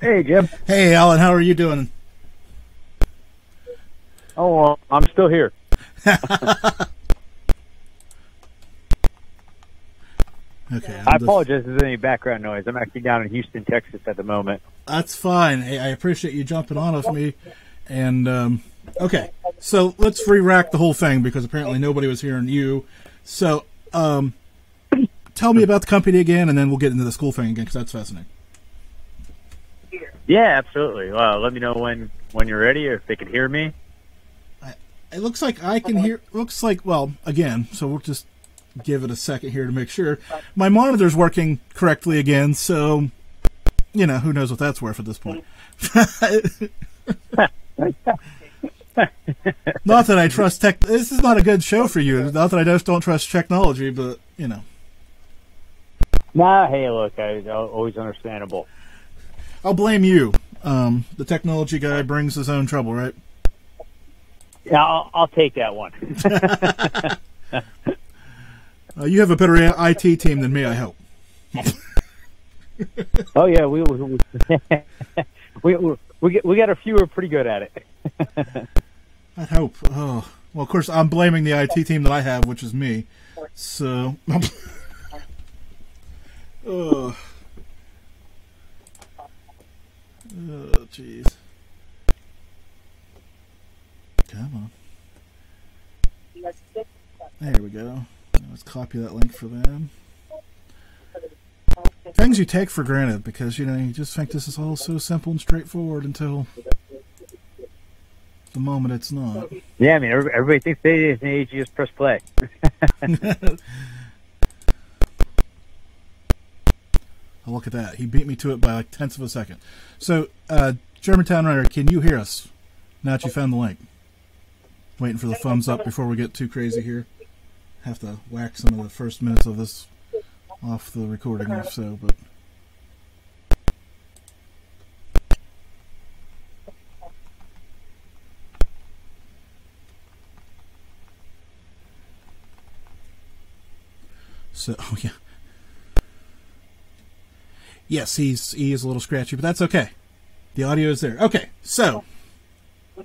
Hey, Jim. Hey, Alan, how are you doing? Oh, well, I'm still here. Okay, I'm I just- apologize if there's any background noise. I'm actually down in Houston, Texas at the moment. That's fine. Hey, I appreciate you jumping on with me. And um, okay, so let's re-rack the whole thing because apparently nobody was hearing you. So, um, tell me about the company again, and then we'll get into the school thing again because that's fascinating. Yeah, absolutely. Well, let me know when when you're ready or if they can hear me. It looks like I can hear. Looks like well, again. So we'll just give it a second here to make sure my monitor's working correctly again. So, you know, who knows what that's worth at this point. not that I trust tech. This is not a good show for you. Not that I just don't trust technology, but you know, Nah, hey, look, I, always understandable. I'll blame you. Um, the technology guy brings his own trouble, right? Yeah, I'll, I'll take that one. Uh, you have a better IT team than me, I hope. oh yeah, we we we, we, we, get, we got a few who are pretty good at it. I hope. Oh, well, of course, I'm blaming the IT team that I have, which is me. So, oh, oh, jeez. Come on. There we go. Let's copy that link for them. Things you take for granted because you know you just think this is all so simple and straightforward until the moment it's not. Yeah, I mean, everybody, thinks they they just press play. Oh, look at that. He beat me to it by like tenths of a second. So, uh, Germantown Runner, can you hear us? Now that you found the link. Waiting for the thumbs up before we get too crazy here. Have to whack some of the first minutes of this off the recording if so, but. So, oh yeah. Yes, he's he is a little scratchy, but that's okay. The audio is there. Okay, so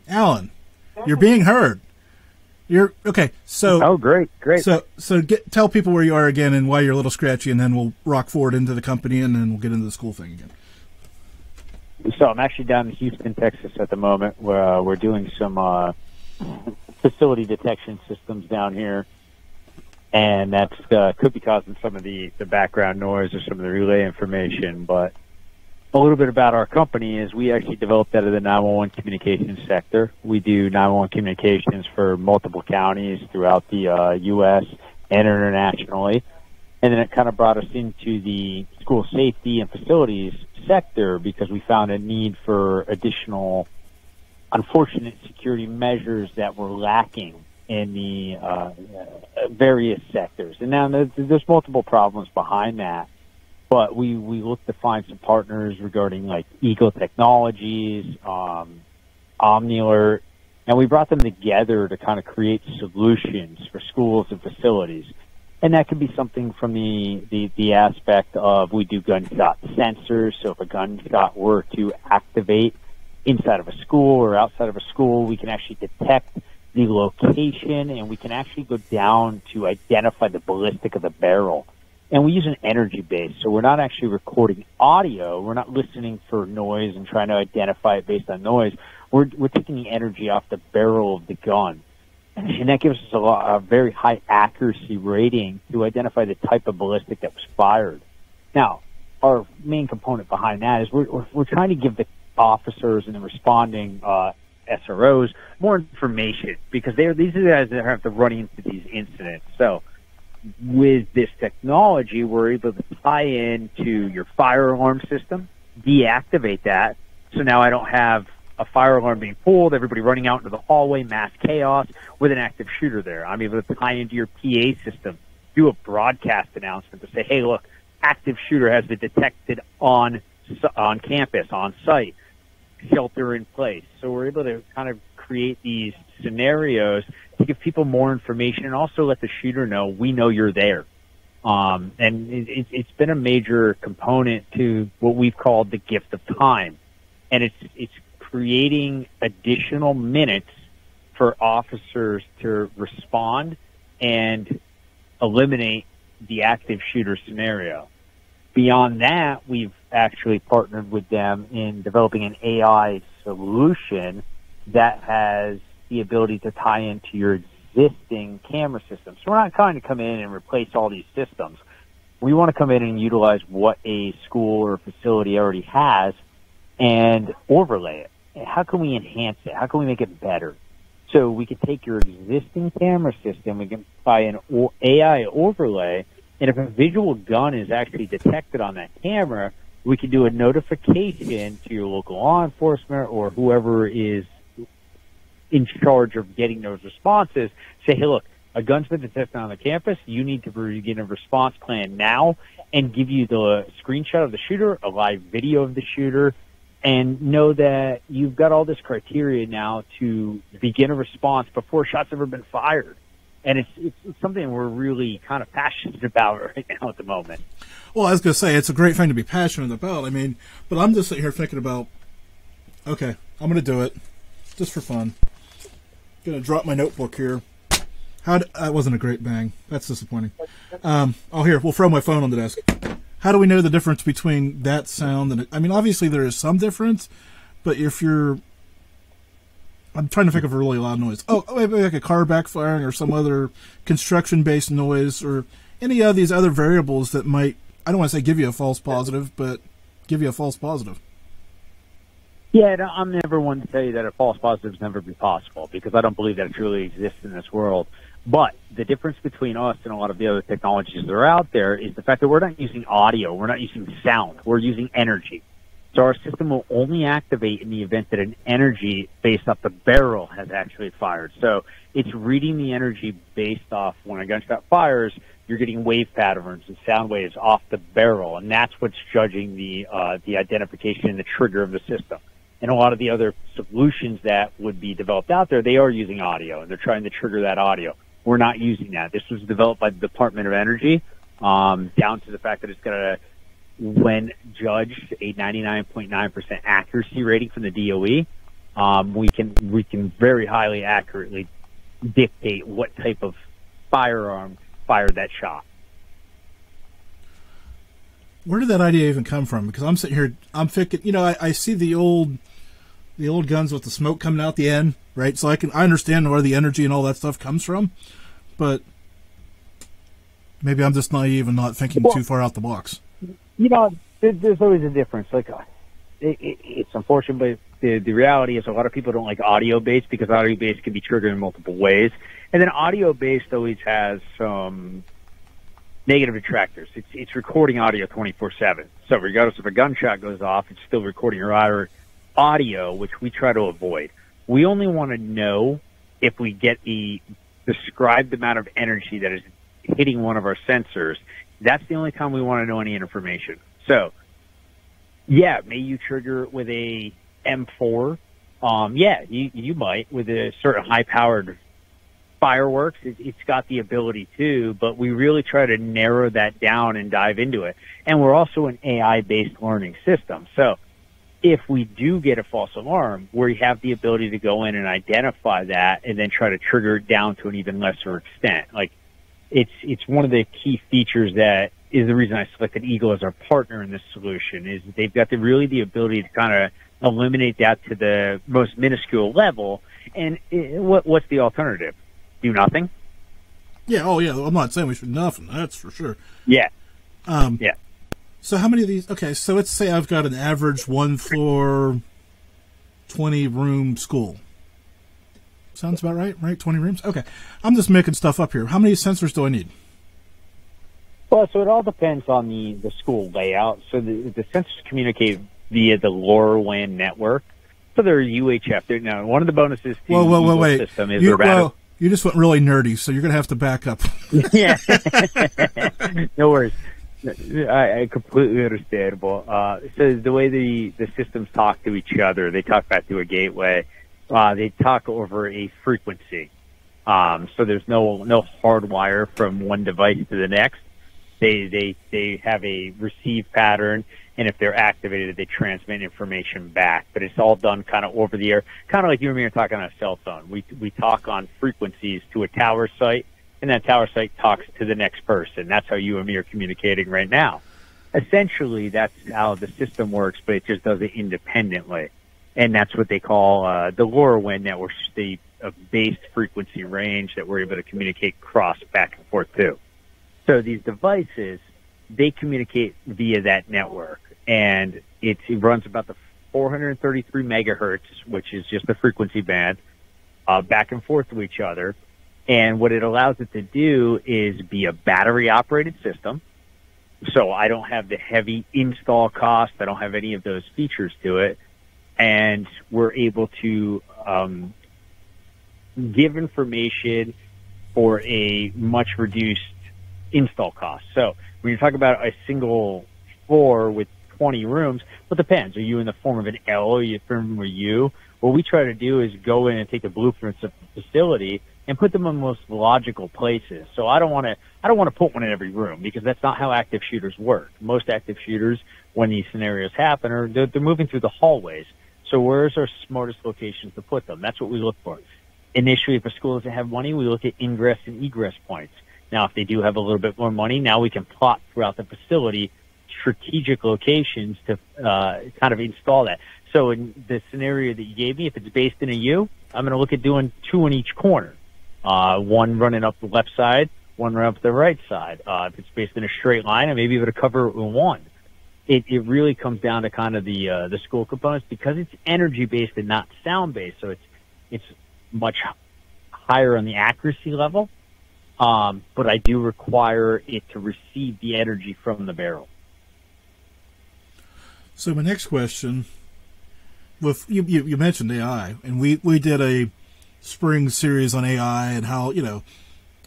Alan, you're being heard. You're okay. So oh, great, great. So so get tell people where you are again and why you're a little scratchy, and then we'll rock forward into the company, and then we'll get into the school thing again. So I'm actually down in Houston, Texas at the moment, where uh, we're doing some uh, facility detection systems down here, and that's uh, could be causing some of the the background noise or some of the relay information. But a little bit about our company is we actually developed out of the 911 communications sector. We do 911 communications for multiple counties throughout the uh, U.S. and internationally. And then it kind of brought us into the school safety and facilities sector because we found a need for additional unfortunate security measures that were lacking in the uh, various sectors. And now there's, there's multiple problems behind that but we we look to find some partners regarding like EAGL Technologies, um, Omnilert, and we brought them together to kind of create solutions for schools and facilities. And that could be something from the, the, the aspect of we do gunshot sensors. So if a gunshot were to activate inside of a school or outside of a school, we can actually detect the location and we can actually go down to identify the ballistic of the barrel and we use an energy base. So we're not actually recording audio. We're not listening for noise and trying to identify it based on noise. we're we're taking the energy off the barrel of the gun, and that gives us a, lot, a very high accuracy rating to identify the type of ballistic that was fired. Now, our main component behind that is we're we're, we're trying to give the officers and the responding uh, SROs more information because they're these are the guys that have to run into these incidents. So with this technology, we're able to tie into your fire alarm system, deactivate that. So now I don't have a fire alarm being pulled, everybody running out into the hallway, mass chaos with an active shooter there. I'm able to tie into your PA system, do a broadcast announcement to say, hey, look, active shooter has been detected on on campus, on site, shelter in place. So we're able to kind of create these scenarios to give people more information and also let the shooter know we know you're there. Um, and it, it's been a major component to what we've called the gift of time, and it's it's creating additional minutes for officers to respond and eliminate the active shooter scenario. Beyond that, we've actually partnered with them in developing an AI solution that has the ability to tie into your existing camera system. So we're not trying to come in and replace all these systems. We want to come in and utilize what a school or facility already has and overlay it. How can we enhance it? How can we make it better? So we can take your existing camera system, we can buy an AI overlay, and if a visual gun is actually detected on that camera, we can do a notification to your local law enforcement or whoever is in charge of getting those responses say, hey, look, a gun's been detected on the campus. You need to begin a response plan now and give you the screenshot of the shooter, a live video of the shooter, and know that you've got all this criteria now to begin a response before shot's ever been fired. And it's, it's, something we're really kind of passionate about right now at the moment. Well, I was going to say, it's a great thing to be passionate about. I mean, but I'm just sitting here thinking about, okay, I'm going to do it just for fun. Gonna drop my notebook here. How do, that wasn't a great bang. That's disappointing. Um, oh, here we'll throw my phone on the desk. How do we know the difference between that sound and? I mean, obviously there is some difference, but if you're, I'm trying to think of a really loud noise. Oh, oh, maybe like a car backfiring or some other construction-based noise or any of these other variables that might. I don't want to say give you a false positive, but give you a false positive. Yeah, I'm never one to you that a false positive is never be possible because I don't believe that it truly exists in this world. But the difference between us and a lot of the other technologies that are out there is the fact that we're not using audio, we're not using sound, we're using energy. Our system will only activate in the event that an energy based off the barrel has actually fired. So it's reading the energy based off when a gunshot fires, you're getting wave patterns and sound waves off the barrel, and that's what's judging the uh, the identification and the trigger of the system and a lot of the other solutions that would be developed out there, they are using audio and they're trying to trigger that audio. We're not using that. This was developed by the Department of Energy, um, down to the fact that it's going a, when judged, a 99.9% accuracy rating from the DOE. Um, we can we can very highly accurately dictate what type of firearm fired that shot where did that idea even come from? Because I'm sitting here, I'm thinking, you know, I, I, see the old, the old guns with the smoke coming out the end, right? So I can I understand where the energy and all that stuff comes from, but maybe I'm just naive and not thinking well, too far out the box. You know, there's always a difference. Like, uh, it, it, it's unfortunate, but the the reality is a lot of people don't like audio based because audio based can be triggered in multiple ways, and then audio based always has some negative detractors. It's it's recording audio 24/7. So regardless if a gunshot goes off, it's still recording your audio, which we try to avoid. We only want to know if we get the described amount of energy that is hitting one of our sensors. That's the only time we want to know any information. So, yeah, may you trigger with a M4? Um, yeah, you you might with a certain high powered fireworks. It, it's got the ability to, but we really try to narrow that down and dive into it. And we're also an AI based learning system. So if we do get a false alarm, we have the ability to go in and identify that and then try to trigger it down to an even lesser extent. Like it's, it's one of the key features that is the reason I selected EAGL as our partner in this solution is they've got the really the ability to kind of eliminate that to the most minuscule level. And it, what, what's the alternative? Do nothing? Yeah. Oh, yeah. I'm not saying we should do nothing. That's for sure. Yeah. Um, Yeah. So how many of these? Okay, so let's say I've got an average one floor, twenty room school. Sounds about right, right? Twenty rooms. Okay, I'm just making stuff up here. How many sensors do I need? Well, so it all depends on the, the school layout. So the, the sensors communicate via the LoRaWAN network. So they're UHF. They're, now, one of the bonuses to Whoa, whoa, whoa, wait! system is You, rather- you just went really nerdy, so you're gonna have to back up. yeah. no worries. I, I completely understandable. Uh, so the way the, the systems talk to each other, they talk back through a gateway. Uh, they talk over a frequency. Um, so there's no no hard wire from one device to the next. They they they have a receive pattern, and if they're activated, they transmit information back. But it's all done kind of over the air, kind of like you and me are talking on a cell phone. We we talk on frequencies to a tower site, and that tower site talks to the next person. That's how you and me are communicating right now. Essentially, that's how the system works, but it just does it independently, and that's what they call uh, the LoRaWAN network, the a base frequency range that we're able to communicate cross back and forth to. So these devices, they communicate via that network, and it, it runs about the 433 megahertz, which is just the frequency band, uh, back and forth to each other. And what it allows it to do is be a battery operated system. So I don't have the heavy install cost. I don't have any of those features to it. And we're able to um, give information for a much reduced install cost. So when you talk about a single floor with 20 rooms, well, it depends. Are you in the form of an L are you in the form of a U? What we try to do is go in and take the blueprints of the facility and put them in the most logical places. So I don't want to, I don't want to put one in every room because that's not how active shooters work. Most active shooters, when these scenarios happen, are they're, they're moving through the hallways. So where's our smartest locations to put them? That's what we look for. Initially, if a school doesn't have money, we look at ingress and egress points. Now, if they do have a little bit more money, now we can plot throughout the facility strategic locations to uh, kind of install that. So in the scenario that you gave me, if it's based in a U, I'm going to look at doing two in each corner. Uh, one running up the left side, one running up the right side. Uh, if it's based in a straight line, I may be able to cover it with one. It, it really comes down to kind of the uh, the school components because it's energy based and not sound based. So it's it's much higher on the accuracy level. Um, but I do require it to receive the energy from the barrel. So my next question, with you, you, you mentioned AI, and we, we did a spring series on AI and how you know,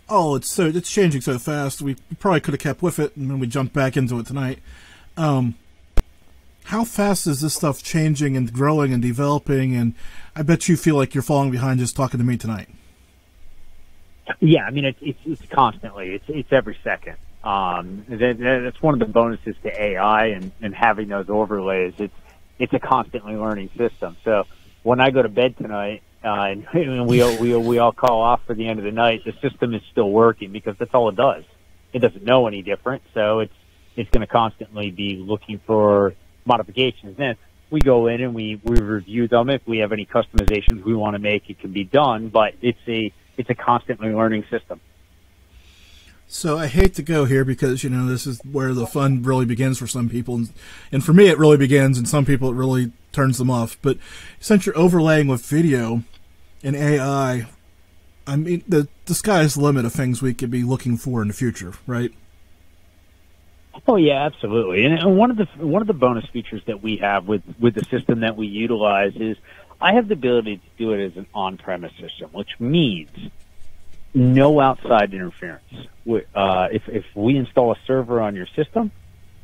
oh, it's so it's changing so fast. We probably could have kept with it, and then we jumped back into it tonight. Um, how fast is this stuff changing and growing and developing? And I bet you feel like you're falling behind just talking to me tonight. Yeah, I mean it's it's, it's constantly. It's it's every second. Um, that, that's one of the bonuses to AI and, and having those overlays. It's it's a constantly learning system. So when I go to bed tonight uh, and, we we we all call off for the end of the night, the system is still working because that's all it does. It doesn't know any different, so it's it's going to constantly be looking for modifications. Then we go in and we we review them. If we have any customizations we want to make, it can be done. But it's a it's a constantly learning system. So I hate to go here because you know this is where the fun really begins for some people, and, and for me it really begins, and some people it really turns them off. But since you're overlaying with video and AI, I mean the the sky's the limit of things we could be looking for in the future, right? Oh yeah, absolutely. And, one of the one of the bonus features that we have with with the system that we utilize is I have the ability to do it as an on-premise system, which means no outside interference. Uh, if if we install a server on your system,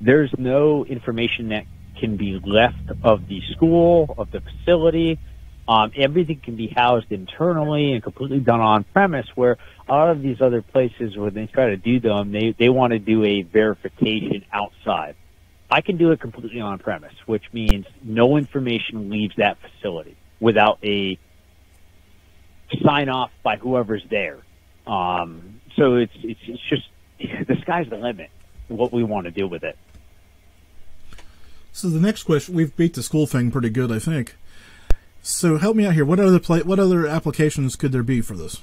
there's no information that can be left of the school of the facility. Um, everything can be housed internally and completely done on premise. Where a lot of these other places, when they try to do them, they they want to do a verification outside. I can do it completely on premise, which means no information leaves that facility without a sign off by whoever's there. Um, so it's, it's it's just the sky's the limit. What we want to do with it. So the next question, we've beat the school thing pretty good, I think. So help me out here. What other play, what other applications could there be for this?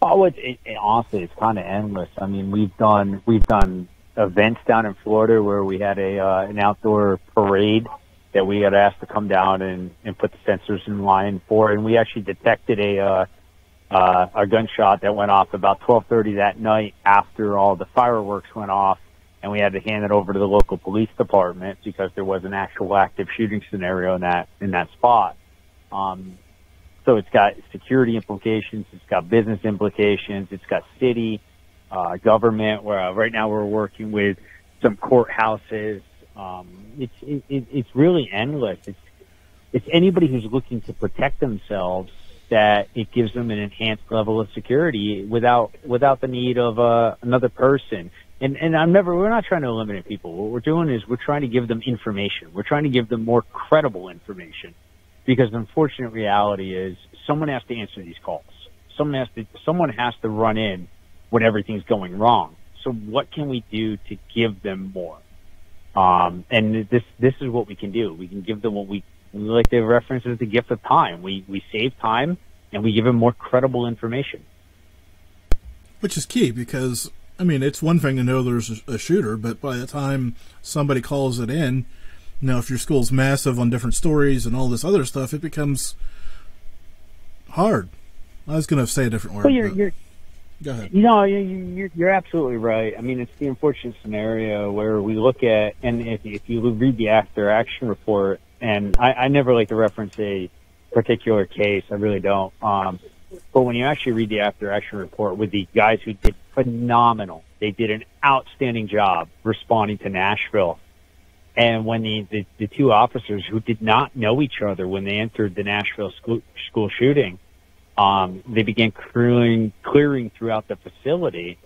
Oh, it, it, it honestly, it's kind of endless. I mean, we've done we've done events down in Florida where we had a uh, an outdoor parade that we got asked to come down and and put the sensors in line for, and we actually detected a uh, uh, a gunshot that went off about 12:30 that night after all the fireworks went off, and we had to hand it over to the local police department because there was an actual active shooting scenario in that in that spot. Um, so it's got security implications, it's got business implications, it's got city, uh, government. Where uh, right now we're working with some courthouses. Um, it's it, it's really endless. It's it's anybody who's looking to protect themselves that it gives them an enhanced level of security without without the need of uh, another person. And and I'm never we're not trying to eliminate people. What we're doing is we're trying to give them information. We're trying to give them more credible information. Because the unfortunate reality is someone has to answer these calls. Someone has to someone has to run in when everything's going wrong. So what can we do to give them more? Um, and this this is what we can do. We can give them what we like the reference is the gift of time. We we save time and we give them more credible information. Which is key because I mean it's one thing to know there's a shooter, but by the time somebody calls it in, you know, if your school's massive on different stories and all this other stuff, it becomes hard. I was going to say a different word. Well, you're, you're, go ahead. You know, you're, you're absolutely right. I mean, it's the unfortunate scenario where we look at, and if, if you read the after action report, and I, I never like to reference a particular case. I really don't. Um, but when you actually read the after action report with the guys who did phenomenal, they did an outstanding job responding to Nashville. And when the, the, the two officers who did not know each other when they entered the Nashville school, school shooting, um, they began clearing, clearing throughout the facility.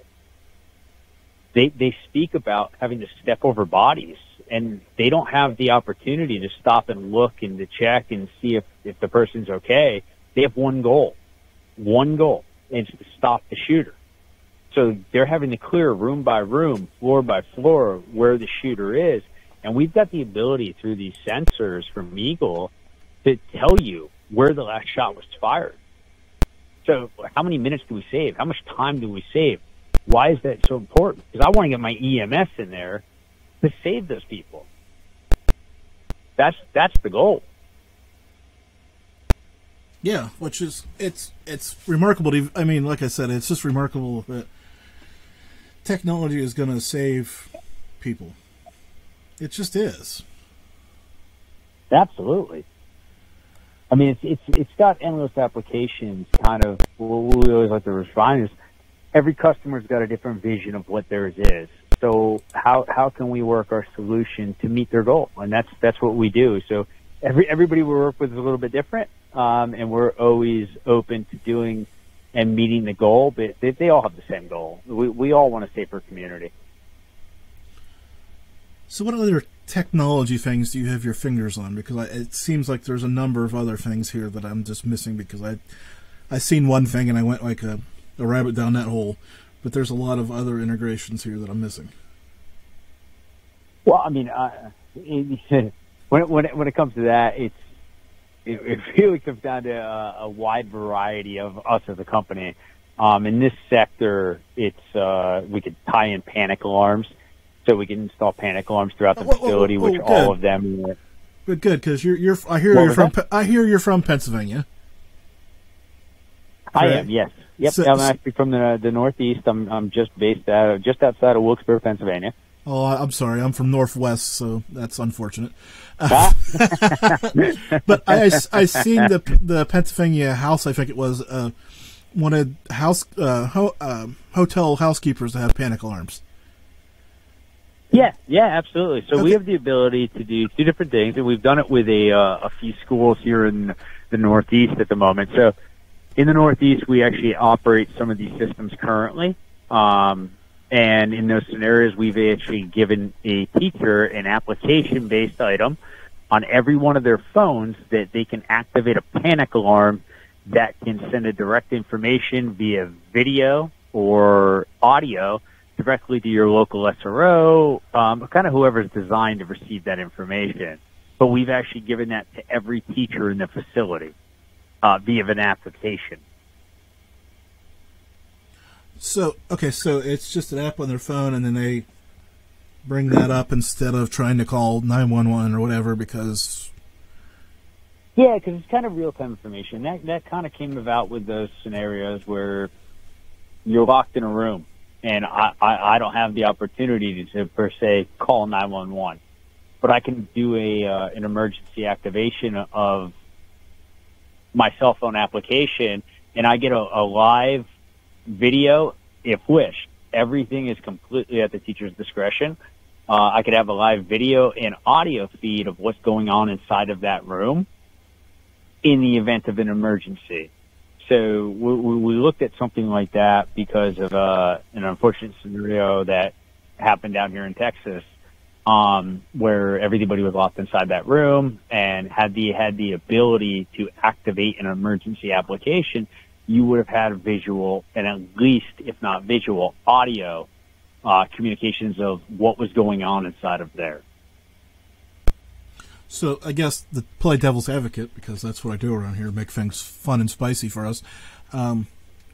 They, they speak about having to step over bodies and they don't have the opportunity to stop and look and to check and see if, if the person's okay. They have one goal, one goal, and it's to stop the shooter. So they're having to clear room by room, floor by floor where the shooter is. And we've got the ability through these sensors from EAGL to tell you where the last shot was fired. So how many minutes do we save? How much time do we save? Why is that so important? Because I want to get my EMS in there to save those people. That's that's the goal. Yeah, which is it's it's remarkable. To, I mean, like I said, it's just remarkable that technology is going to save people. It just is. Absolutely. I mean, it's it's it's got endless applications. Kind of what we always like to refine is every customer's got a different vision of what theirs is so how how can we work our solution to meet their goal? And that's that's what we do. So every everybody we work with is a little bit different, um, and we're always open to doing and meeting the goal. But they, they all have the same goal. We we all want a safer community. So what other technology things do you have your fingers on? Because I, it seems like there's a number of other things here that I'm just missing because I I seen one thing and I went like a, a rabbit down that hole but there's a lot of other integrations here that I'm missing. Well, I mean, uh, when it, when it, when it comes to that, it's it, it really comes down to a, a wide variety of us as a company. Um, in this sector, it's uh, we could tie in panic alarms, so we can install panic alarms throughout the facility, which all of them. Are, but good because you're you're I hear you're from that? I hear you're from Pennsylvania. I am yes. Yep, so, I'm actually from the the Northeast. I'm I'm just based out of, just outside of Wilkes-Barre, Pennsylvania. Oh, I'm sorry. I'm from Northwest, so that's unfortunate. But I I seen the the Pennsylvania house. I think it was uh, wanted house uh, ho, uh, hotel housekeepers to have panic alarms. Yeah, yeah, absolutely. So okay. we have the ability to do two different things, and we've done it with a uh, a few schools here in the Northeast at the moment. So in the Northeast, we actually operate some of these systems currently. Um, and in those scenarios, we've actually given a teacher an application based item on every one of their phones that they can activate a panic alarm that can send a direct information via video or audio directly to your local SRO, um, kind of whoever's designed to receive that information. But we've actually given that to every teacher in the facility uh, via an application. So okay, so it's just an app on their phone, and then they bring that up instead of trying to call nine one one or whatever because. Yeah, because it's kind of real time information. That that kind of came about with those scenarios where you're locked in a room, and I I, I don't have the opportunity to, to per se call nine one one, but I can do a uh, an emergency activation of my cell phone application, and I get a, a live video if wished. Everything is completely at the teacher's discretion. Uh, I could have a live video and audio feed of what's going on inside of that room in the event of an emergency. So we, we looked at something like that because of uh, an unfortunate scenario that happened down here in Texas, um, where everybody was locked inside that room and had the had the ability to activate an emergency application you would have had visual and at least, if not visual, audio uh, communications of what was going on inside of there. So I guess the play devil's advocate because that's what I do around here, make things fun and spicy for us. Um,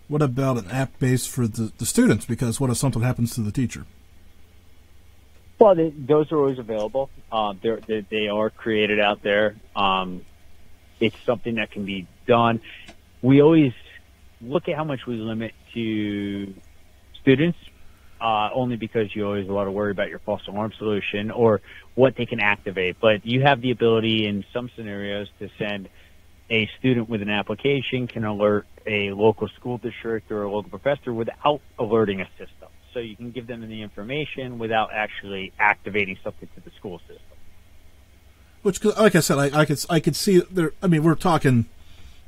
what about an app base for the, the students? Because what if something happens to the teacher? Well, they, those are always available. Uh, they, they are created out there. Um, it's something that can be done. We always look at how much we limit to students, uh, only because you always want to worry about your false alarm solution or what they can activate. But you have the ability in some scenarios to send a student with an application can alert a local school district or a local professor without alerting a system. So you can give them the information without actually activating something to the school system. Which, like I said, I, I could I could see there. I mean, we're talking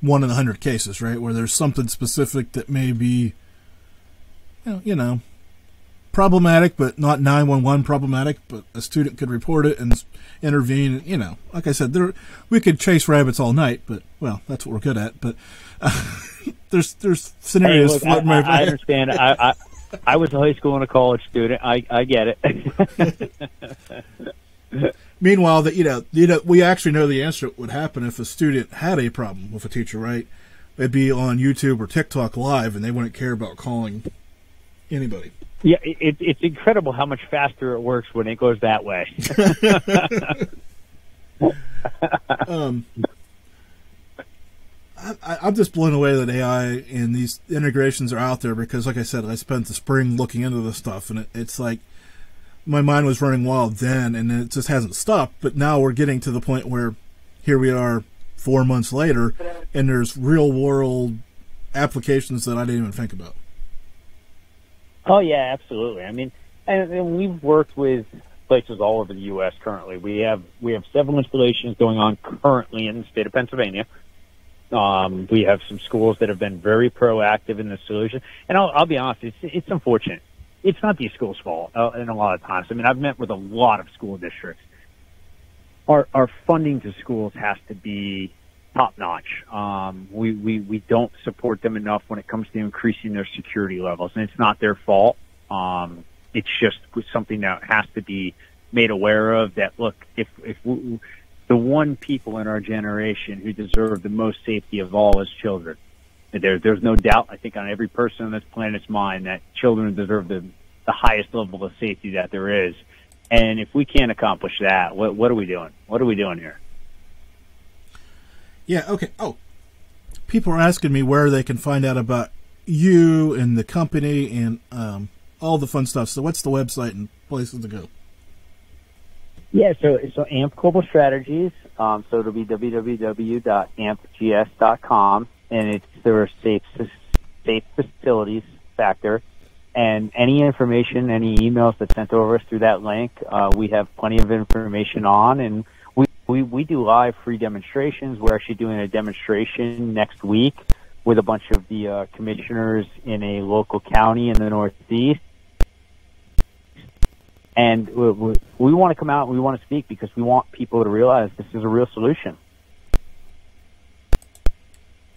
one in a hundred cases, right? Where there's something specific that may be, you know, you know, problematic, but not 911 problematic, but a student could report it and intervene. You know, like I said, there we could chase rabbits all night, but well, that's what we're good at. But uh, there's there's scenarios. Hey, look, I, I, understand. I, I I was a high school and a college student. I I get it. Meanwhile, that you know, you know, we actually know the answer would happen if a student had a problem with a teacher, right? They'd be on YouTube or TikTok live, and they wouldn't care about calling anybody. Yeah, it, it's incredible how much faster it works when it goes that way. um, I, I'm just blown away that AI and these integrations are out there because, like I said, I spent the spring looking into this stuff, and it, it's like my mind was running wild then, and it just hasn't stopped. But now we're getting to the point where here we are four months later, and there's real world applications that I didn't even think about. Oh yeah, absolutely. I mean, and, and we've worked with places all over the U.S. currently. We have we have several installations going on currently in the state of Pennsylvania. Um, we have some schools that have been very proactive in the solution, and I'll, I'll be honest, it's it's unfortunate it's not these schools' fault uh, in a lot of times. I mean, I've met with a lot of school districts. Our our funding to schools has to be top notch. Um, we, we we don't support them enough when it comes to increasing their security levels, and it's not their fault. Um, it's just something that has to be made aware of. That look, if if we, the one people in our generation who deserve the most safety of all is children there, there's no doubt, I think, on every person on this planet's mind that children deserve the, the highest level of safety that there is. And if we can't accomplish that, what, what are we doing? What are we doing here? Yeah, okay. Oh, people are asking me where they can find out about you and the company and um, all the fun stuff. So, what's the website and places to go? Yeah, so so AMP Global Strategies. Um, so it'll be www.ampgs.com and it's their safe safe facilities factor. And any information, any emails that sent over us through that link, uh, we have plenty of information on, and we, we we do live free demonstrations. We're actually doing a demonstration next week with a bunch of the uh, commissioners in a local county in the Northeast. And we, we, we want to come out and we want to speak because we want people to realize this is a real solution.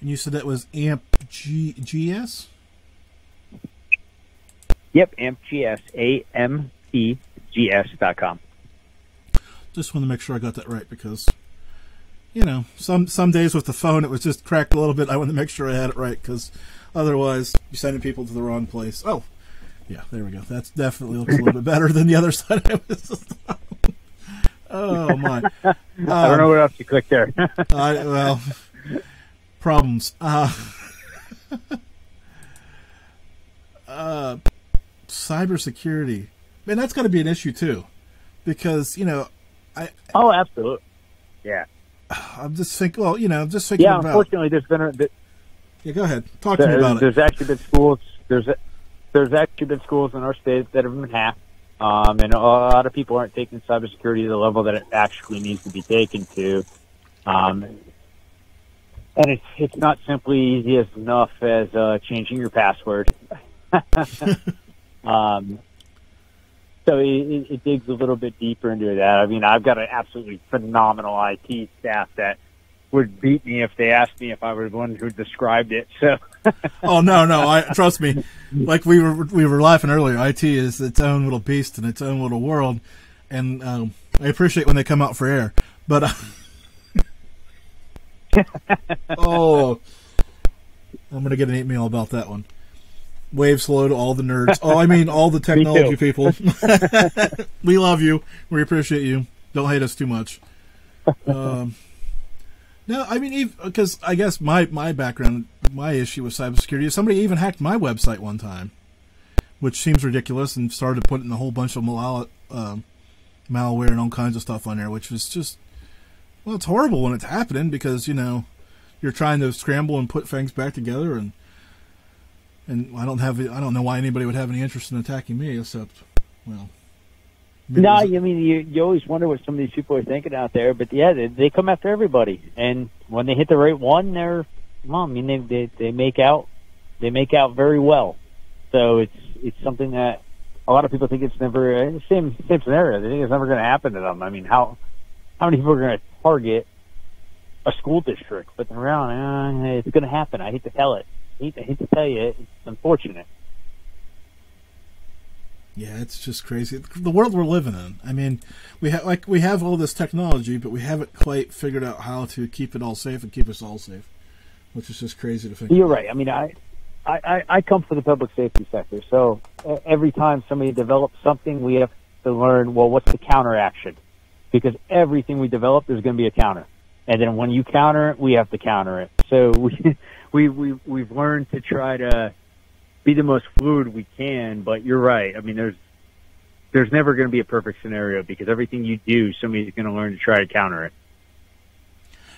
And you said that was AMP G- GS? Yep, AmpGS, A M P G S dot com. Just want to make sure I got that right because, you know, some some days with the phone it was just cracked a little bit. I want to make sure I had it right because otherwise you're sending people to the wrong place. Oh, yeah, there we go. That's definitely looks a little bit better than the other side. I was. oh my! Um, I don't know what else you clicked there. I, well, problems. Uh, uh, cybersecurity, man, that's got to be an issue too, because you know, I oh, absolutely, yeah. I'm just thinking. Well, you know, I'm just thinking Yeah, about. unfortunately, there's been a, Yeah, go ahead. Talk to me about it. there's actually been schools. There's there's actually been schools in our state that have been hacked, um, and a lot of people aren't taking cybersecurity to the level that it actually needs to be taken to. Um, and it's it's not simply easy as enough as uh, changing your password. um, so it, it, it digs a little bit deeper into that. I mean, I've got an absolutely phenomenal IT staff that would beat me if they asked me if I was the one who described it. So Oh no, no, I trust me. Like we were we were laughing earlier. IT is its own little beast in its own little world, and um, I appreciate when they come out for air. But uh, oh, I'm gonna get an email about that one. Waves hello to all the nerds. Oh, I mean all the technology people. we love you. We appreciate you. Don't hate us too much. Um, no, I mean, because I guess my my background, my issue with cybersecurity is somebody even hacked my website one time, which seems ridiculous, and started putting a whole bunch of mal- um malware and all kinds of stuff on there, which was just well, it's horrible when it's happening because you know you're trying to scramble and put things back together, and and I don't have I don't know why anybody would have any interest in attacking me except well. no, I mean you you always wonder what some of these people are thinking out there, but yeah, they, they come after everybody, and when they hit the right one, they're well, I mean they, they they make out they make out very well. So it's it's something that a lot of people think it's never uh, same same scenario. They think it's never going to happen to them. I mean, how how many people are going to target a school district? But they're around, uh, it's going to happen. I hate to tell it. I hate, I hate to tell you, it's unfortunate. Yeah, it's just crazy. The world we're living in. I mean, we have like we have all this technology, but we haven't quite figured out how to keep it all safe and keep us all safe, which is just crazy to think. You're right. I mean, I, I, I- come from the public safety sector, so every time somebody develops something, we have to learn, well, what's the counteraction? Because everything we develop, there's going to be a counter. And then when you counter it, we have to counter it. So we, we, we, we've learned to try to be the most fluid we can, but you're right. I mean, there's, there's never going to be a perfect scenario because everything you do, somebody's going to learn to try to counter it.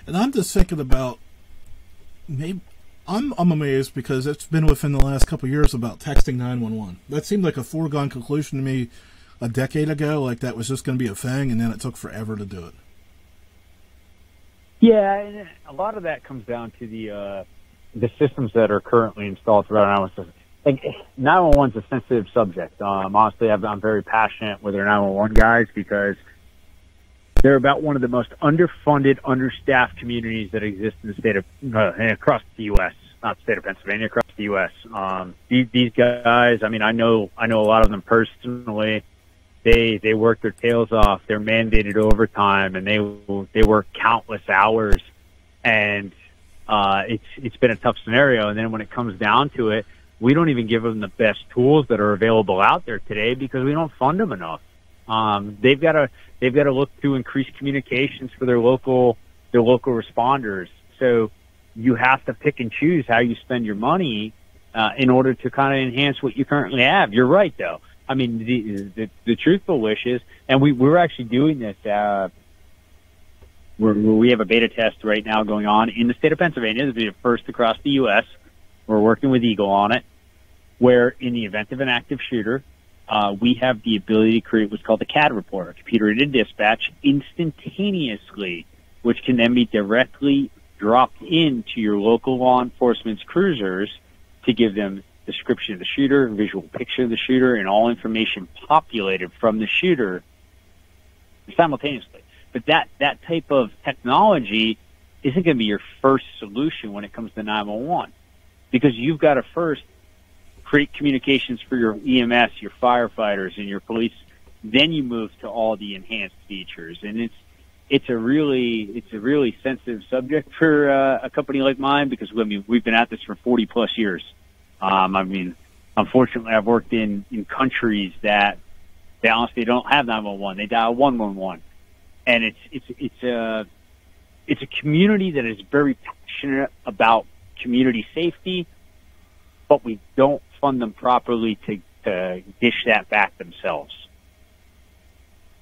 And I'm just thinking about maybe I'm I'm amazed because it's been within the last couple years about texting 911. That seemed like a foregone conclusion to me a decade ago. Like that was just going to be a thing, and then it took forever to do it. Yeah, and a lot of that comes down to the uh, the systems that are currently installed throughout our system. Like 911 is a sensitive subject. Um, honestly, I've, I'm very passionate with our 911 guys because they're about one of the most underfunded, understaffed communities that exist in the state of uh, across the U.S. Not state of Pennsylvania, across the U.S. Um, these, these guys, I mean, I know I know a lot of them personally they they work their tails off. They're mandated overtime, and they they work countless hours, and uh, it's it's been a tough scenario. And then when it comes down to it, we don't even give them the best tools that are available out there today because we don't fund them enough. Um, they've got to they've got to look to increase communications for their local their local responders. So you have to pick and choose how you spend your money uh, in order to kind of enhance what you currently have. You're right, though. I mean, the the, the truthful wish is, and we we're actually doing this. Uh, we're, we have a beta test right now going on in the state of Pennsylvania. This will be the first across the U.S. We're working with EAGL on it, where in the event of an active shooter, uh, we have the ability to create what's called a CAD report, a computer-aided dispatch, instantaneously, which can then be directly dropped into your local law enforcement's cruisers to give them description of the shooter, visual picture of the shooter, and all information populated from the shooter simultaneously. But that, that type of technology isn't going to be your first solution when it comes to 911 because you've got to first create communications for your EMS, your firefighters, and your police. Then you move to all the enhanced features, and it's it's a really it's a really sensitive subject for uh, a company like mine because I mean we've been at this for 40 plus years. Um, I mean, unfortunately, I've worked in in countries that they honestly don't have 911; they dial 111, and it's it's it's a it's a community that is very passionate about community safety, but we don't fund them properly to, to dish that back themselves.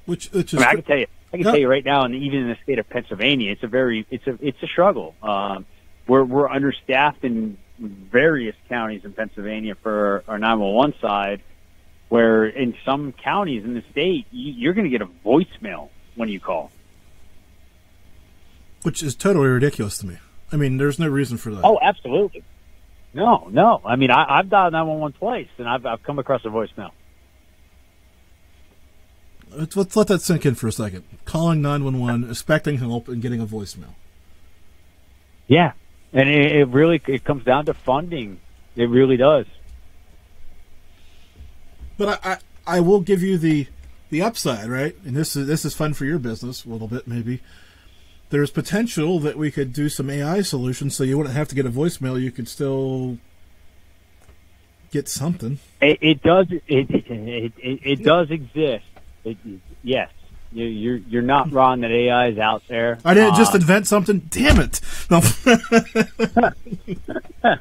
Which, which is, I, mean, I can tell you, I can tell you right now, and even in the state of Pennsylvania, it's a very, it's a, it's a struggle. Um, we're we're understaffed in various counties in Pennsylvania for our 911 side, where in some counties in the state, you, you're going to get a voicemail when you call. Which is totally ridiculous to me. I mean, there's no reason for that. Oh, absolutely. No, no. I mean, I, I've dialed 911 twice, and I've, I've come across a voicemail. Let's, let's let that sink in for a second. Calling 911, expecting help, and getting a voicemail. Yeah, and it, it really it comes down to funding. It really does. But I, I, I will give you the the upside, right? And this is this is fun for your business a little bit, maybe. There's potential that we could do some AI solutions, so you wouldn't have to get a voicemail. You could still get something. It, it does. It, it, it, it does exist. It, yes, you, you're you're not wrong that AI is out there. I didn't just uh, invent something. Damn it! No.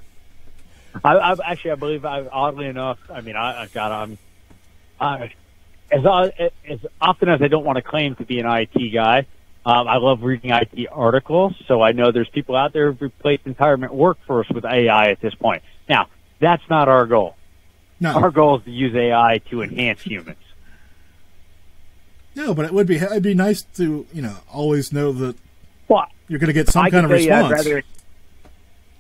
I, I actually, I believe, I, oddly enough, I mean, I, I got, I'm, I, as uh, as often as I don't want to claim to be an IT guy, um, I love reading IT articles, so I know there's people out there who've replaced entire workforce with AI at this point. Now, that's not our goal. No. Our goal is to use AI to enhance humans. No, but it would be it'd be nice to you know always know that well, you're going to get some I kind of response. Rather,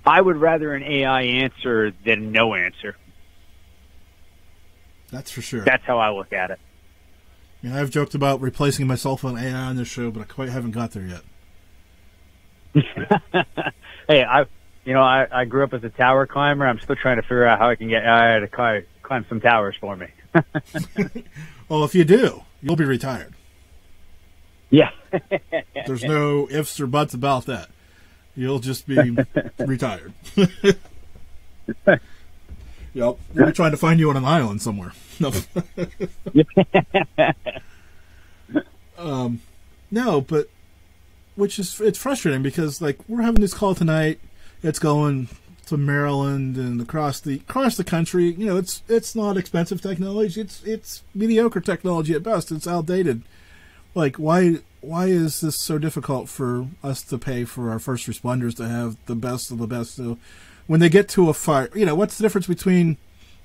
I would rather an AI answer than no answer. That's for sure. That's how I look at it. I mean, I've joked about replacing myself on AI on this show, but I quite haven't got there yet. hey, I, you know, I, I grew up as a tower climber. I'm still trying to figure out how I can get AI to climb, climb some towers for me. well, if you do, you'll be retired. Yeah. There's no ifs or buts about that. You'll just be retired. yep. We'll be trying to find you on an island somewhere. No. um, no, but which is it's frustrating because like we're having this call tonight. It's going to Maryland and across the across the country. You know, it's it's not expensive technology. It's it's mediocre technology at best. It's outdated. Like why why is this so difficult for us to pay for our first responders to have the best of the best? So when they get to a fire, you know, what's the difference between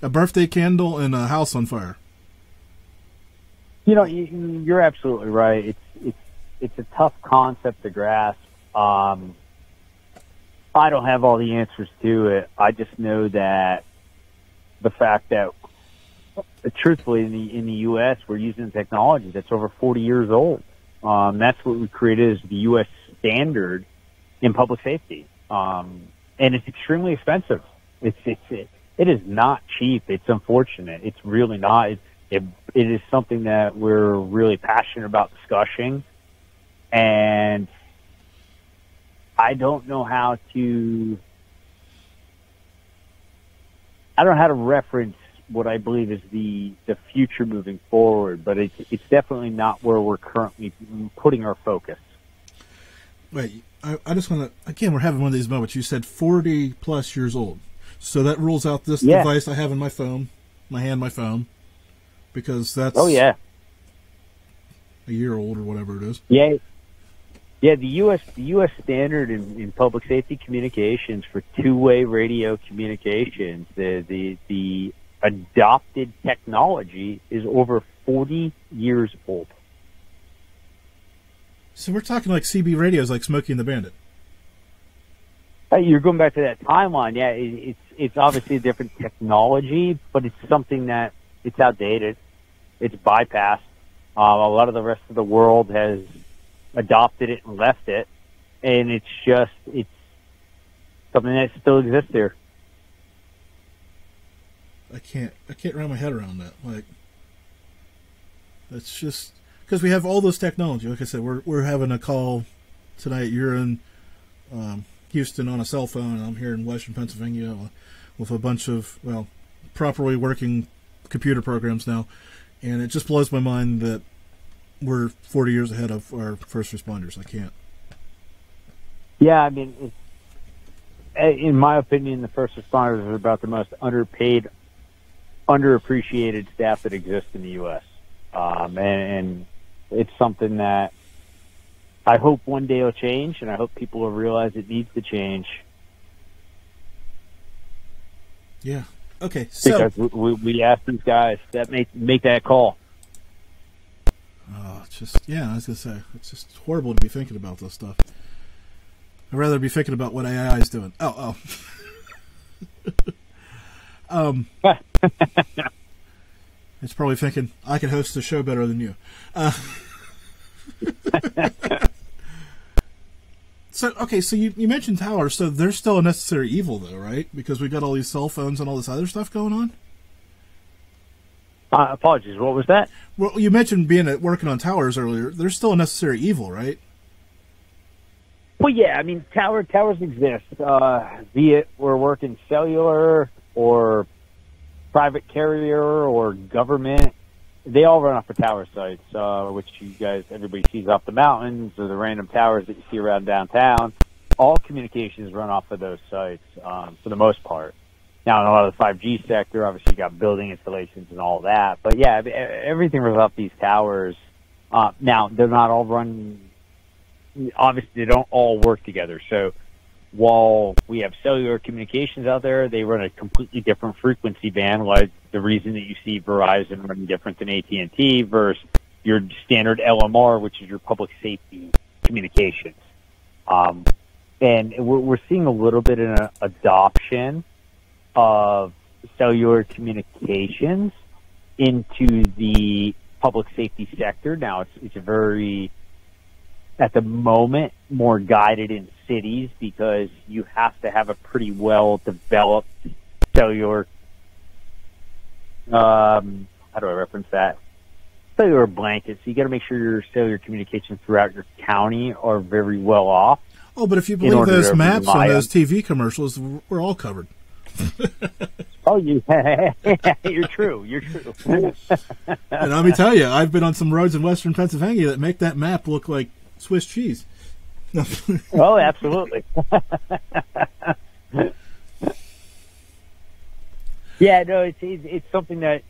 a birthday candle and a house on fire? You know, you're absolutely right. It's it's it's a tough concept to grasp. Um, I don't have all the answers to it. I just know that the fact that, truthfully, in the in the U.S., we're using technology that's over 40 years old. Um, that's what we created as the U.S. standard in public safety, um, and it's extremely expensive. It's it's it, it is not cheap. It's unfortunate. It's really not. It, it, it is something that we're really passionate about discussing, and I don't know how to. I don't know how to reference what I believe is the the future moving forward, but it's it's definitely not where we're currently putting our focus. Wait, I, I just want to again. We're having one of these moments. You said forty plus years old, so that rules out this yeah. device I have in my phone, my hand, my phone, because that's oh yeah, a year old or whatever it is. Yeah, yeah, the U.S. the U.S. standard in, in public safety communications for two-way radio communications, the the the adopted technology is over 40 years old. So we're talking like CB radios, like Smokey and the Bandit. Uh, you're going back to that timeline. Yeah, it, it's it's obviously a different technology, but it's something that it's outdated. It's bypassed. Uh, a lot of the rest of the world has adopted it and left it, and it's just it's something that still exists here. I can't I can't wrap my head around that. Like that's just because we have all this technology. Like I said, we're we're having a call tonight. You're in um, Houston on a cell phone, and I'm here in Western Pennsylvania with a bunch of well properly working computer programs now, and it just blows my mind that we're 40 years ahead of our first responders. I can't. Yeah, I mean, eh, in my opinion, the first responders are about the most underpaid, underappreciated staff that exists in the U.S. Um, and, and it's something that I hope one day will change, and I hope people will realize it needs to change. Yeah. Okay. So because we, we asked these guys that make make that call. Oh, it's just yeah. I was gonna say it's just horrible to be thinking about this stuff. I'd rather be thinking about what AI is doing. Oh, oh. um, it's probably thinking I could host the show better than you. Uh, so okay, so you, you mentioned towers, so they're still a necessary evil, though, right? Because we got all these cell phones and all this other stuff going on. Uh, apologies. What was that? Well, you mentioned being at working on towers earlier. They're still a necessary evil, right? Well, yeah. I mean, tower towers exist. Uh, be it we're working cellular or private carrier or government, they all run off of tower sites, uh, which you guys, everybody sees off the mountains or the random towers that you see around downtown. All communications run off of those sites um, for the most part. Now, in a lot of the 5G sector, obviously you got building installations and all that. But yeah, everything runs off these towers. Uh, now, they're not all run, obviously they don't all work together. So while we have cellular communications out there, they run a completely different frequency band. Like the reason that you see Verizon running different than AT&T versus your standard LMR, which is your public safety communications. Um, and we're, we're seeing a little bit of an adoption of cellular communications into the public safety sector. Now it's, it's very, at the moment, more guided in cities because you have to have a pretty well developed cellular, um, how do I reference that? Cellular blanket. So you got to make sure your cellular communications throughout your county are very well off. Oh, but if you believe those maps on those TV commercials, we're all covered. oh, you, you're true. You're true. and let me tell you, I've been on some roads in western Pennsylvania that make that map look like Swiss cheese. oh, absolutely. yeah, no, it's, it's, it's something that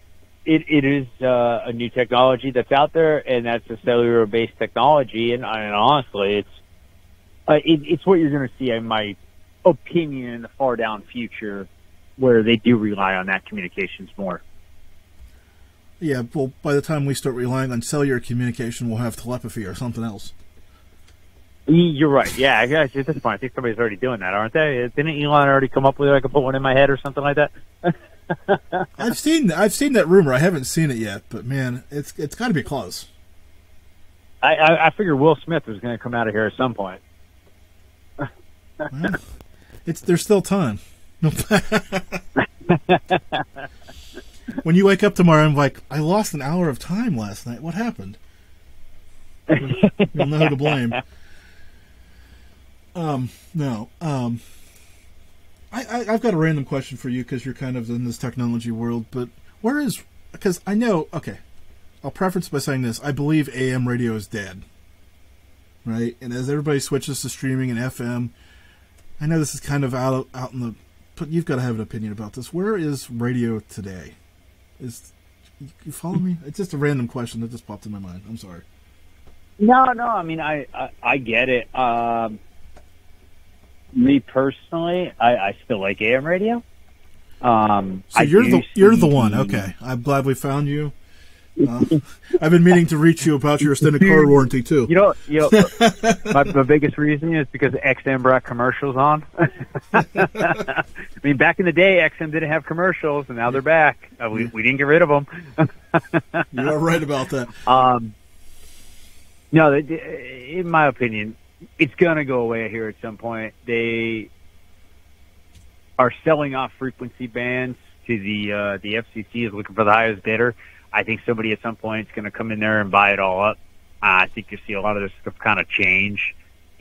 it, it is uh, a new technology that's out there, and that's a cellular based technology. And, and honestly, it's uh, it, it's what you're going to see, in my opinion, in the far down future where they do rely on that communications more. Yeah, well, by the time we start relying on cellular communication, we'll have telepathy or something else. You're right. Yeah, at this point, I think somebody's already doing that, aren't they? Didn't Elon already come up with it? I could put one in my head or something like that. I've seen I've seen that rumor. I haven't seen it yet, but man, it's it's got to be close. I, I I figure Will Smith was going to come out of here at some point. well, it's there's still time. when you wake up tomorrow, I'm like, I lost an hour of time last night. What happened? You'll know who to blame. Um, no. Um, I, I have got a random question for you because you're kind of in this technology world. But where is? Because I know. Okay, I'll preface by saying this: I believe AM radio is dead. Right, and as everybody switches to streaming and FM, I know this is kind of out out in the but you've got to have an opinion about this. Where is radio today? Is you follow me? It's just a random question that just popped in my mind. I'm sorry. No, no. I mean, I I, I get it. Um, me personally, I, I still like AM radio. Um, so you're the you're the one. Okay, I'm glad we found you. Uh, I've been meaning to reach you about your extended car warranty too. You know, you know, my, my biggest reason is because XM brought commercials on. I mean, back in the day, XM didn't have commercials, and now they're back. Uh, we we didn't get rid of them. you are right about that. Um, no, in my opinion, it's going to go away here at some point. They are selling off frequency bands to the uh, the FCC is looking for the highest bidder. I think somebody at some point is going to come in there and buy it all up. Uh, I think you'll see a lot of this stuff kind of change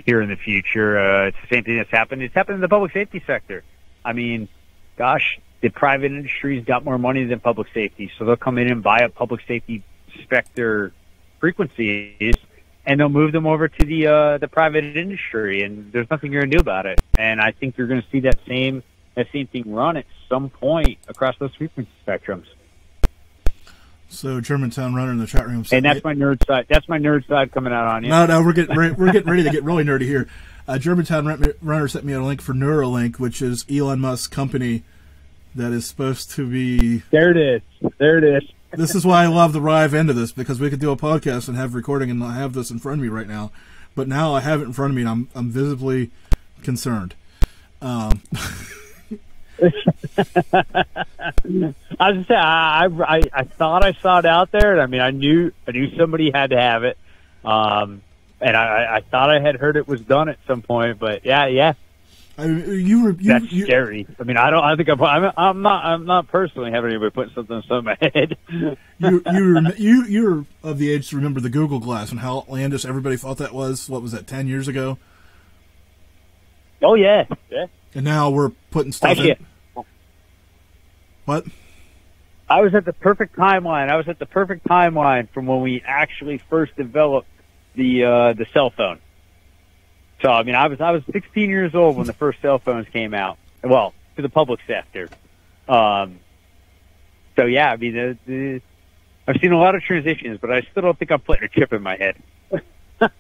here in the future. Uh, it's the same thing that's happened. It's happened in the public safety sector. I mean, gosh, the private industry's got more money than public safety, so they'll come in and buy up public safety specter frequencies, and they'll move them over to the uh, the private industry, and there's nothing you're gonna do about it. And I think you're gonna see that same that same thing run at some point across those frequency spectrums. So Germantown runner in the chat room. And that's my nerd side. That's my nerd side coming out on you. No, no, we're getting re- we're getting ready to get really nerdy here. Uh, Germantown runner sent me a link for Neuralink, which is Elon Musk's company that is supposed to be. There it is. There it is. this is why I love the Rive end of this because we could do a podcast and have recording and not have this in front of me right now, but now I have it in front of me and I'm I'm visibly concerned. Um, I was say I, I I thought I saw it out there, and I mean I knew I knew somebody had to have it, um, and I, I thought I had heard it was done at some point, but yeah, yeah. I you were you, that's you, scary. I mean, I don't. I think I'm, I'm. I'm not. I'm not personally having anybody put something in my head. you you you you're of the age to remember the Google Glass and how outlandish everybody thought that was. What was that? Ten years ago. Oh yeah, yeah. And now we're putting stuff in. What? I was at the perfect timeline. I was at the perfect timeline from when we actually first developed the uh, the cell phone. So I mean, I was I was 16 years old when the first cell phones came out. Well, to the public sector. Um, so yeah, I mean, the, the, I've seen a lot of transitions, but I still don't think I'm putting a chip in my head.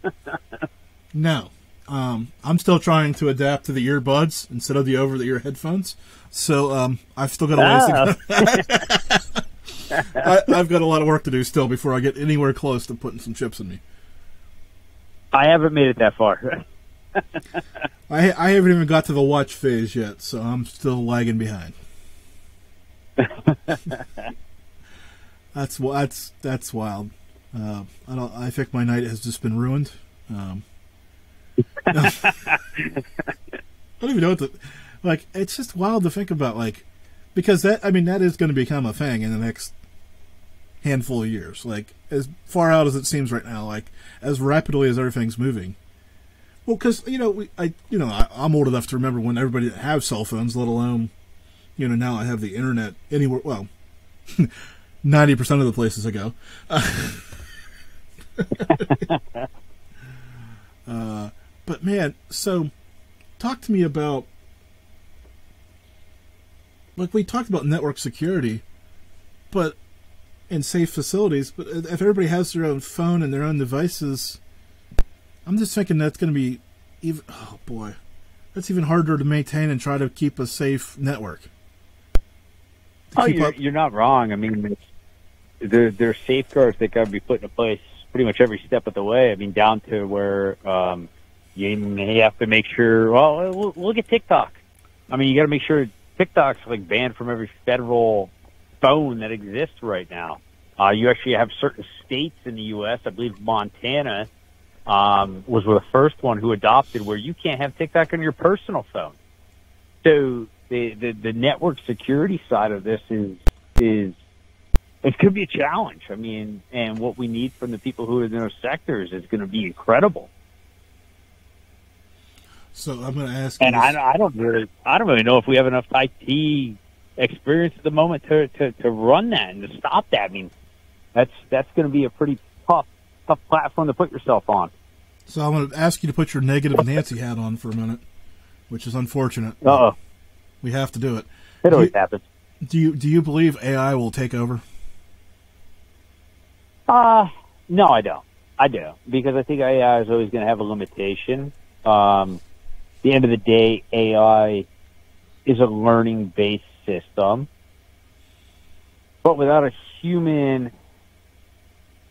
no, um, I'm still trying to adapt to the earbuds instead of the over-the-ear headphones. So um, I've still got a ways ah. to go. I, have got a lot of work to do still before I get anywhere close to putting some chips in me. I haven't made it that far. I I haven't even got to the watch phase yet, so I'm still lagging behind. that's that's that's wild. Uh, I don't. I think my night has just been ruined. Um, I don't even know what to like. It's just wild to think about, like, because that I mean that is going to become a thing in the next handful of years. Like as far out as it seems right now, like as rapidly as everything's moving. Well, because you know, we, I you know, I, am old enough to remember when everybody didn't have cell phones, let alone, you know, now I have the internet anywhere. Well, ninety percent of the places I go. uh, but man, so talk to me about like we talked about network security, but in safe facilities. But if everybody has their own phone and their own devices, I'm just thinking that's going to be even. Oh boy, that's even harder to maintain and try to keep a safe network. Oh, you're, you're, not wrong. I mean, there there are safeguards that got to be put into place pretty much every step of the way. I mean, down to where um, you may have to make sure. Well, look at TikTok. I mean, you got to make sure TikTok's like banned from every federal phone that exists right now. Uh, you actually have certain states in the U.S. I believe Montana um, was the first one who adopted where you can't have TikTok on your personal phone. So the, the the network security side of this is is it could be a challenge. I mean, and what we need from the people who are in those sectors is going to be incredible. So I'm going to ask. And I, I, don't really, I don't really know if we have enough IT experience at the moment to, to, to run that and to stop that. I mean, that's that's going to be a pretty tough tough platform to put yourself on. So I'm going to ask you to put your negative Nancy hat on for a minute, which is unfortunate. oh. We have to do it. It always do you, happens. Do you do you believe AI will take over? Uh no, I don't. I do because I think AI is always going to have a limitation. Um, the end of the day, AI is a learning based system. But without a human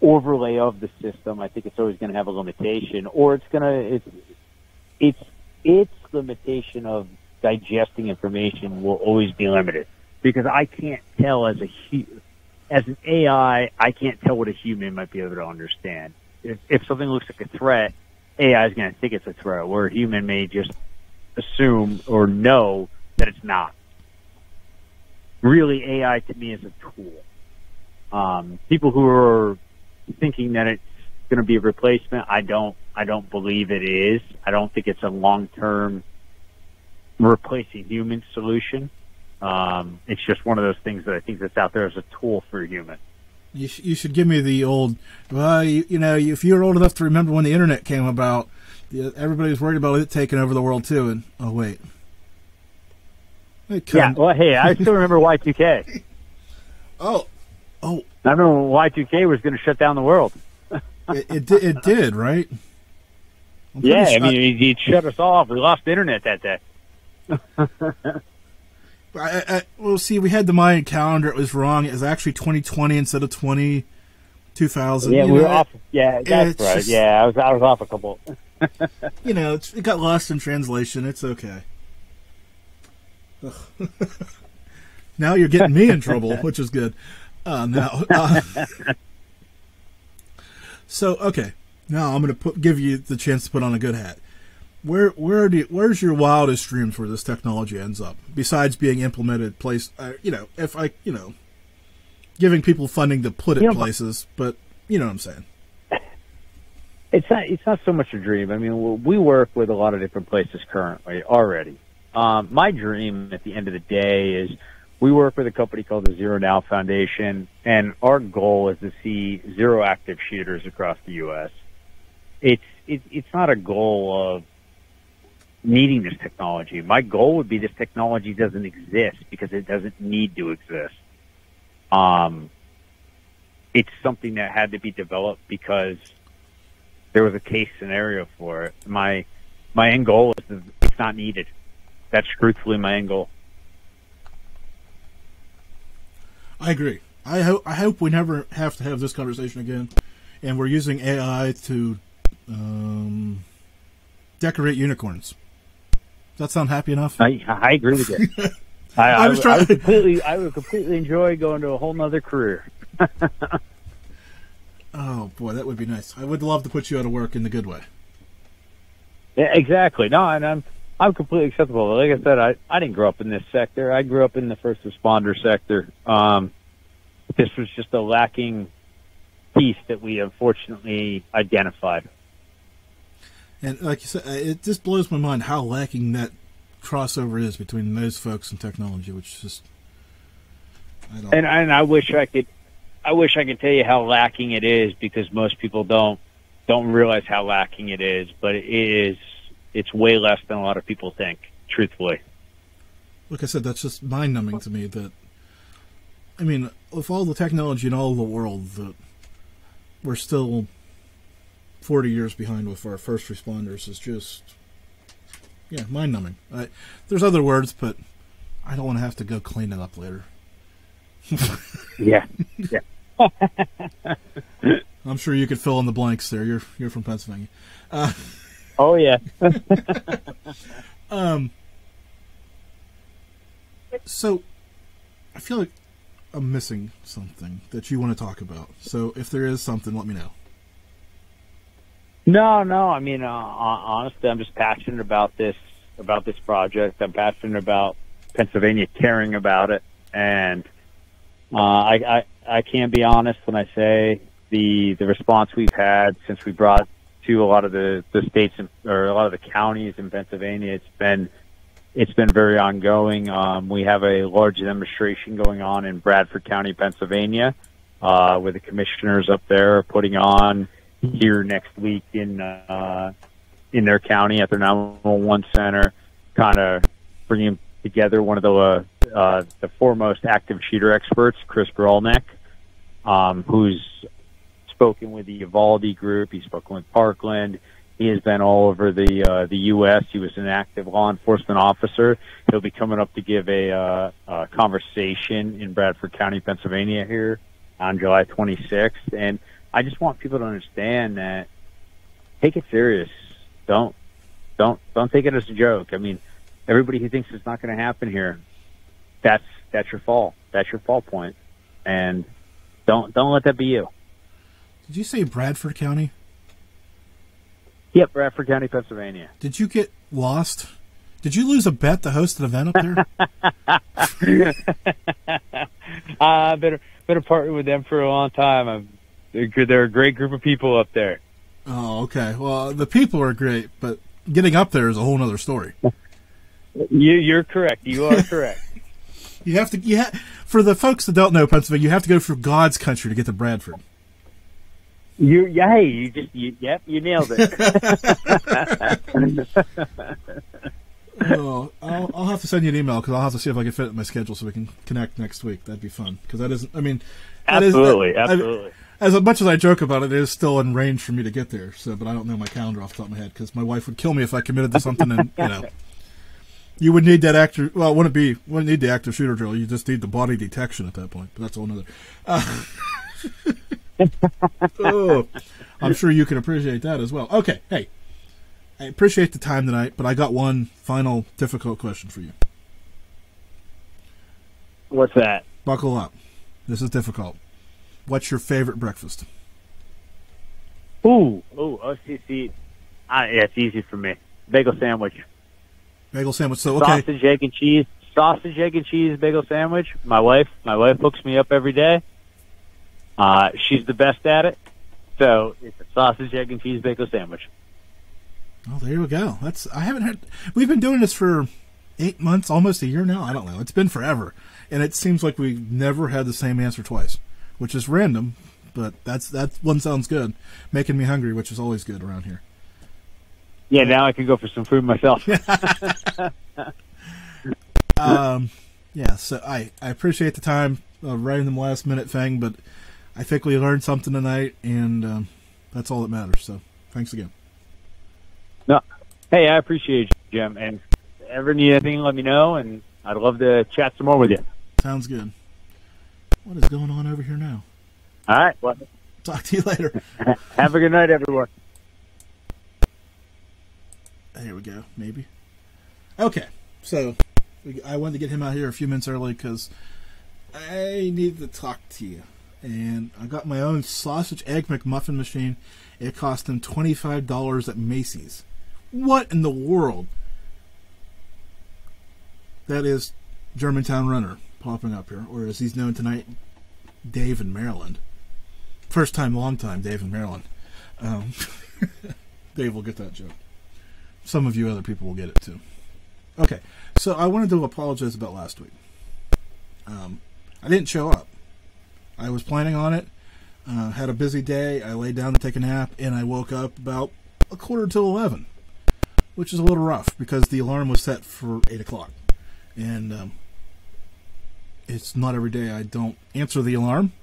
overlay of the system, I think it's always going to have a limitation, or it's going to it's it's its limitation of digesting information will always be limited because I can't tell as a as an AI, I can't tell what a human might be able to understand. If, if something looks like a threat, AI is going to think it's a threat, where a human may just assume or know that it's not. really AI to me is a tool. Um, people who are thinking that it's going to be a replacement, I don't. I don't believe it is. I don't think it's a long term replacing human solution. Um, it's just one of those things that I think that's out there as a tool for a human. You, sh- you should give me the old. Well, you, you know, if you're old enough to remember when the internet came about, everybody was worried about it taking over the world too. And oh wait, yeah. Well, hey, I still remember Y2K. oh, oh. I remember when Y2K was going to shut down the world. it, it, did, it did, right? Yeah, I mean, he, shut us off. We lost internet that day. I, I, well, see, we had the Mayan calendar. It was wrong. It was actually 2020 instead of 20, 2000. Yeah, we were off. Yeah, that's right. Just, yeah, I was I was off a couple. You know, it got lost in translation. It's okay. now you're getting me in trouble, which is good. Uh, now, uh, so okay, now I'm going to put give you the chance to put on a good hat where where do you, where's your wildest dreams where this technology ends up besides being implemented place uh, you know if i you know giving people funding to put it places but you know what i'm saying it's not it's not so much a dream i mean we work with a lot of different places currently already um, my dream at the end of the day is we work with a company called the zero now foundation and our goal is to see zero active shooters across the us it's it, it's not a goal of needing this technology. My goal would be this technology doesn't exist because it doesn't need to exist. Um, it's something that had to be developed because there was a case scenario for it. My my end goal is it's not needed. That's truthfully my end goal. I agree. I hope I hope we never have to have this conversation again, and we're using AI to um, decorate unicorns. Does that sound happy enough? I, I agree with you. I, I, was trying. I would completely, I would completely enjoy going to a whole nother career. oh boy, that would be nice. I would love to put you out of work in the good way. Yeah, exactly. No, and I'm I'm completely acceptable. Like I said, I I didn't grow up in this sector. I grew up in the first responder sector. Um, this was just a lacking piece that we unfortunately identified. And like you said, uh, it just blows my mind how lacking that crossover is between those folks and technology, which is just. I don't and and I wish I could, I wish I could tell you how lacking it is because most people don't don't realize how lacking it is, but it is it's way less than a lot of people think. Truthfully. Like I said, that's just mind numbing to me. That I mean, with all the technology in all the world, that we're still 40 years behind with our first responders is just, yeah, mind numbing. There's other words, but I don't want to have to go clean it up later. yeah, yeah. I'm sure you could fill in the blanks there. You're you're from Pennsylvania. Uh, oh yeah. um. So, I feel like I'm missing something that you want to talk about. So, if there is something, let me know. No, no. I mean, uh, honestly, I'm just passionate about this about this project. I'm passionate about Pennsylvania caring about it, and uh, I, I I can be honest when I say the the response we've had since we brought to a lot of the the states in, or a lot of the counties in Pennsylvania. It's been it's been very ongoing. Um, we have a large demonstration going on in Bradford County, Pennsylvania, uh, with the commissioners up there putting on here next week in uh, in their county at their 911 center, kind of bringing together one of the uh, uh, the foremost active shooter experts, Chris Grollnek, um, who's spoken with the Uvalde group. He's spoken with Parkland. He has been all over the uh, the U.S. He was an active law enforcement officer. He'll be coming up to give a, uh, a conversation in Bradford County, Pennsylvania, here on July 26th, and I just want people to understand that take it serious. Don't don't don't take it as a joke. I mean, everybody who thinks it's not going to happen here, that's that's your fall. That's your fall point, and don't don't let that be you. Did you say Bradford County? Yep, Bradford County, Pennsylvania. Did you get lost? Did you lose a bet to host an event up there? I've uh, been been a partner with them for a long time. I'm, they're, they're a great group of people up there. Oh, okay. Well, the people are great, but getting up there is a whole other story. You, you're correct. You are correct. You have to. You ha- for the folks that don't know Pennsylvania, you have to go through God's country to get to Bradford. You, yeah, hey, you just, you, yep, you nailed it. oh, I'll, I'll have to send you an email because I'll have to see if I can fit it in my schedule so we can connect next week. That'd be fun because that isn't. I mean, absolutely, is, absolutely. I, as much as I joke about it, it is still in range for me to get there. So, but I don't know my calendar off the top of my head because my wife would kill me if I committed to something and you know. You would need that actor. Well, it wouldn't be. Wouldn't need the active shooter drill. You just need the body detection at that point. But that's all another. Uh, oh, I'm sure you can appreciate that as well. Okay, hey, I appreciate the time tonight, but I got one final difficult question for you. What's that? Buckle up. This is difficult. What's your favorite breakfast? Ooh, ooh, OCC. Uh, yeah, it's easy for me. Bagel sandwich. Bagel sandwich. So okay. Sausage, egg, and cheese. Sausage, egg, and cheese bagel sandwich. My wife, my wife hooks me up every day. Uh, she's the best at it. So it's a sausage, egg, and cheese bagel sandwich. Oh, there we go. That's I haven't had. We've been doing this for eight months, almost a year now. I don't know. It's been forever, and it seems like we've never had the same answer twice, which is random. But that's that one sounds good, making me hungry, which is always good around here. Yeah, now I can go for some food myself. um, yeah. So I I appreciate the time, uh, writing the last minute thing, but I think we learned something tonight, and um, that's all that matters. So thanks again. No, hey, I appreciate you, Jim. And ever need anything, let me know, and I'd love to chat some more with you. Sounds good. What is going on over here now? All right. Well, talk to you later. Have a good night, everyone. Here we go. Maybe. Okay. So I wanted to get him out here a few minutes early because I need to talk to you and I got my own sausage egg McMuffin machine. It cost him $25 at Macy's. What in the world? That is Germantown Runner popping up here, or as he's known tonight, Dave in Maryland. First time, long time, Dave in Maryland. Um, Dave will get that joke. Some of you other people will get it too. Okay, so I wanted to apologize about last week. Um, I didn't show up. I was planning on it. Uh, had a busy day. I laid down to take a nap, and I woke up about a quarter to eleven, which is a little rough because the alarm was set for eight o'clock, and um, it's not every day I don't answer the alarm.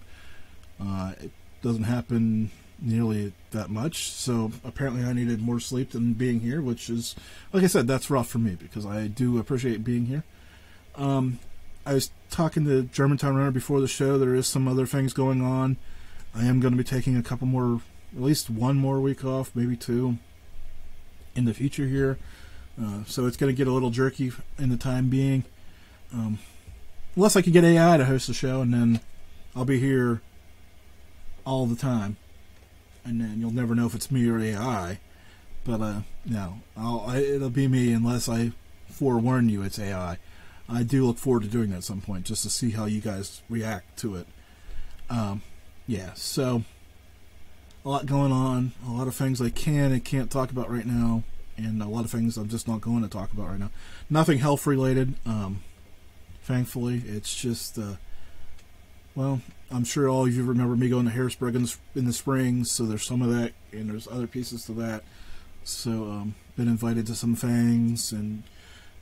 Uh, it doesn't happen nearly that much, so apparently I needed more sleep than being here, which is, like I said, that's rough for me because I do appreciate being here. Um, I was talking to Germantown Runner before the show. There is some other things going on. I am going to be taking a couple more, at least one more week off, maybe two, in the future here. Uh, so it's going to get a little jerky in the time being. Um, unless I could get AI to host the show, and then I'll be here all the time, and then you'll never know if it's me or AI. But uh, no, I, it'll be me unless I forewarn you it's AI. I do look forward to doing that at some point just to see how you guys react to it. Um, yeah, so a lot going on, a lot of things I can and can't talk about right now, and a lot of things I'm just not going to talk about right now. Nothing health related, um, thankfully. It's just, uh, well, I'm sure all of you remember me going to Harrisburg in the, in the spring, so there's some of that, and there's other pieces to that. So, um, been invited to some things and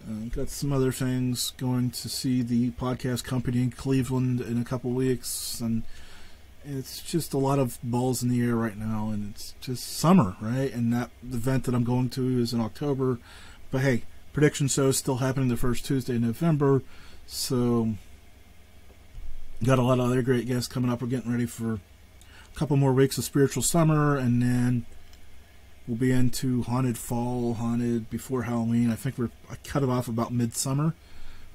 uh, got some other things. Going to see the podcast company in Cleveland in a couple weeks, and it's just a lot of balls in the air right now. And it's just summer, right? And that event that I'm going to is in October. But hey, prediction show is still happening the first Tuesday in November, so got a lot of other great guests coming up. We're getting ready for a couple more weeks of spiritual summer, and then We'll be into haunted fall, haunted before Halloween. I think we're I cut it off about midsummer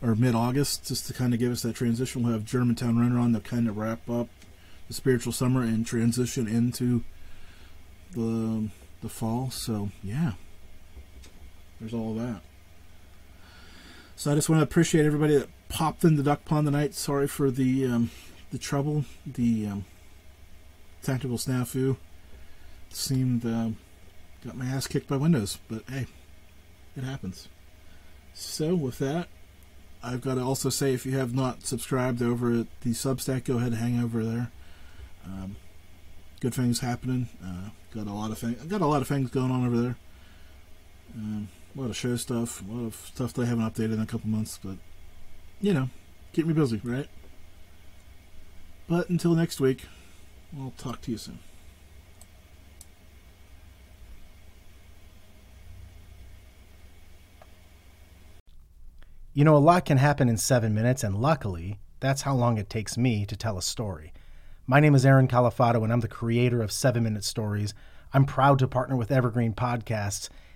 or mid August just to kind of give us that transition. We'll have Germantown Runner on to kind of wrap up the spiritual summer and transition into the the fall. So yeah, there's all that. So I just want to appreciate everybody that popped in the duck pond tonight. Sorry for the um, the trouble, the um, technical snafu. Seemed uh, got my ass kicked by Windows, but hey, it happens. So with that, I've got to also say if you have not subscribed over at the Substack, go ahead and hang over there. Um, good things happening. Uh, got a lot of things. Got a lot of things going on over there. Um, a lot of show stuff, a lot of stuff that I haven't updated in a couple months, but you know, keep me busy, right? But until next week, I'll talk to you soon. You know, a lot can happen in seven minutes, and luckily, that's how long it takes me to tell a story. My name is Aaron Califato, and I'm the creator of Seven Minute Stories. I'm proud to partner with Evergreen Podcasts,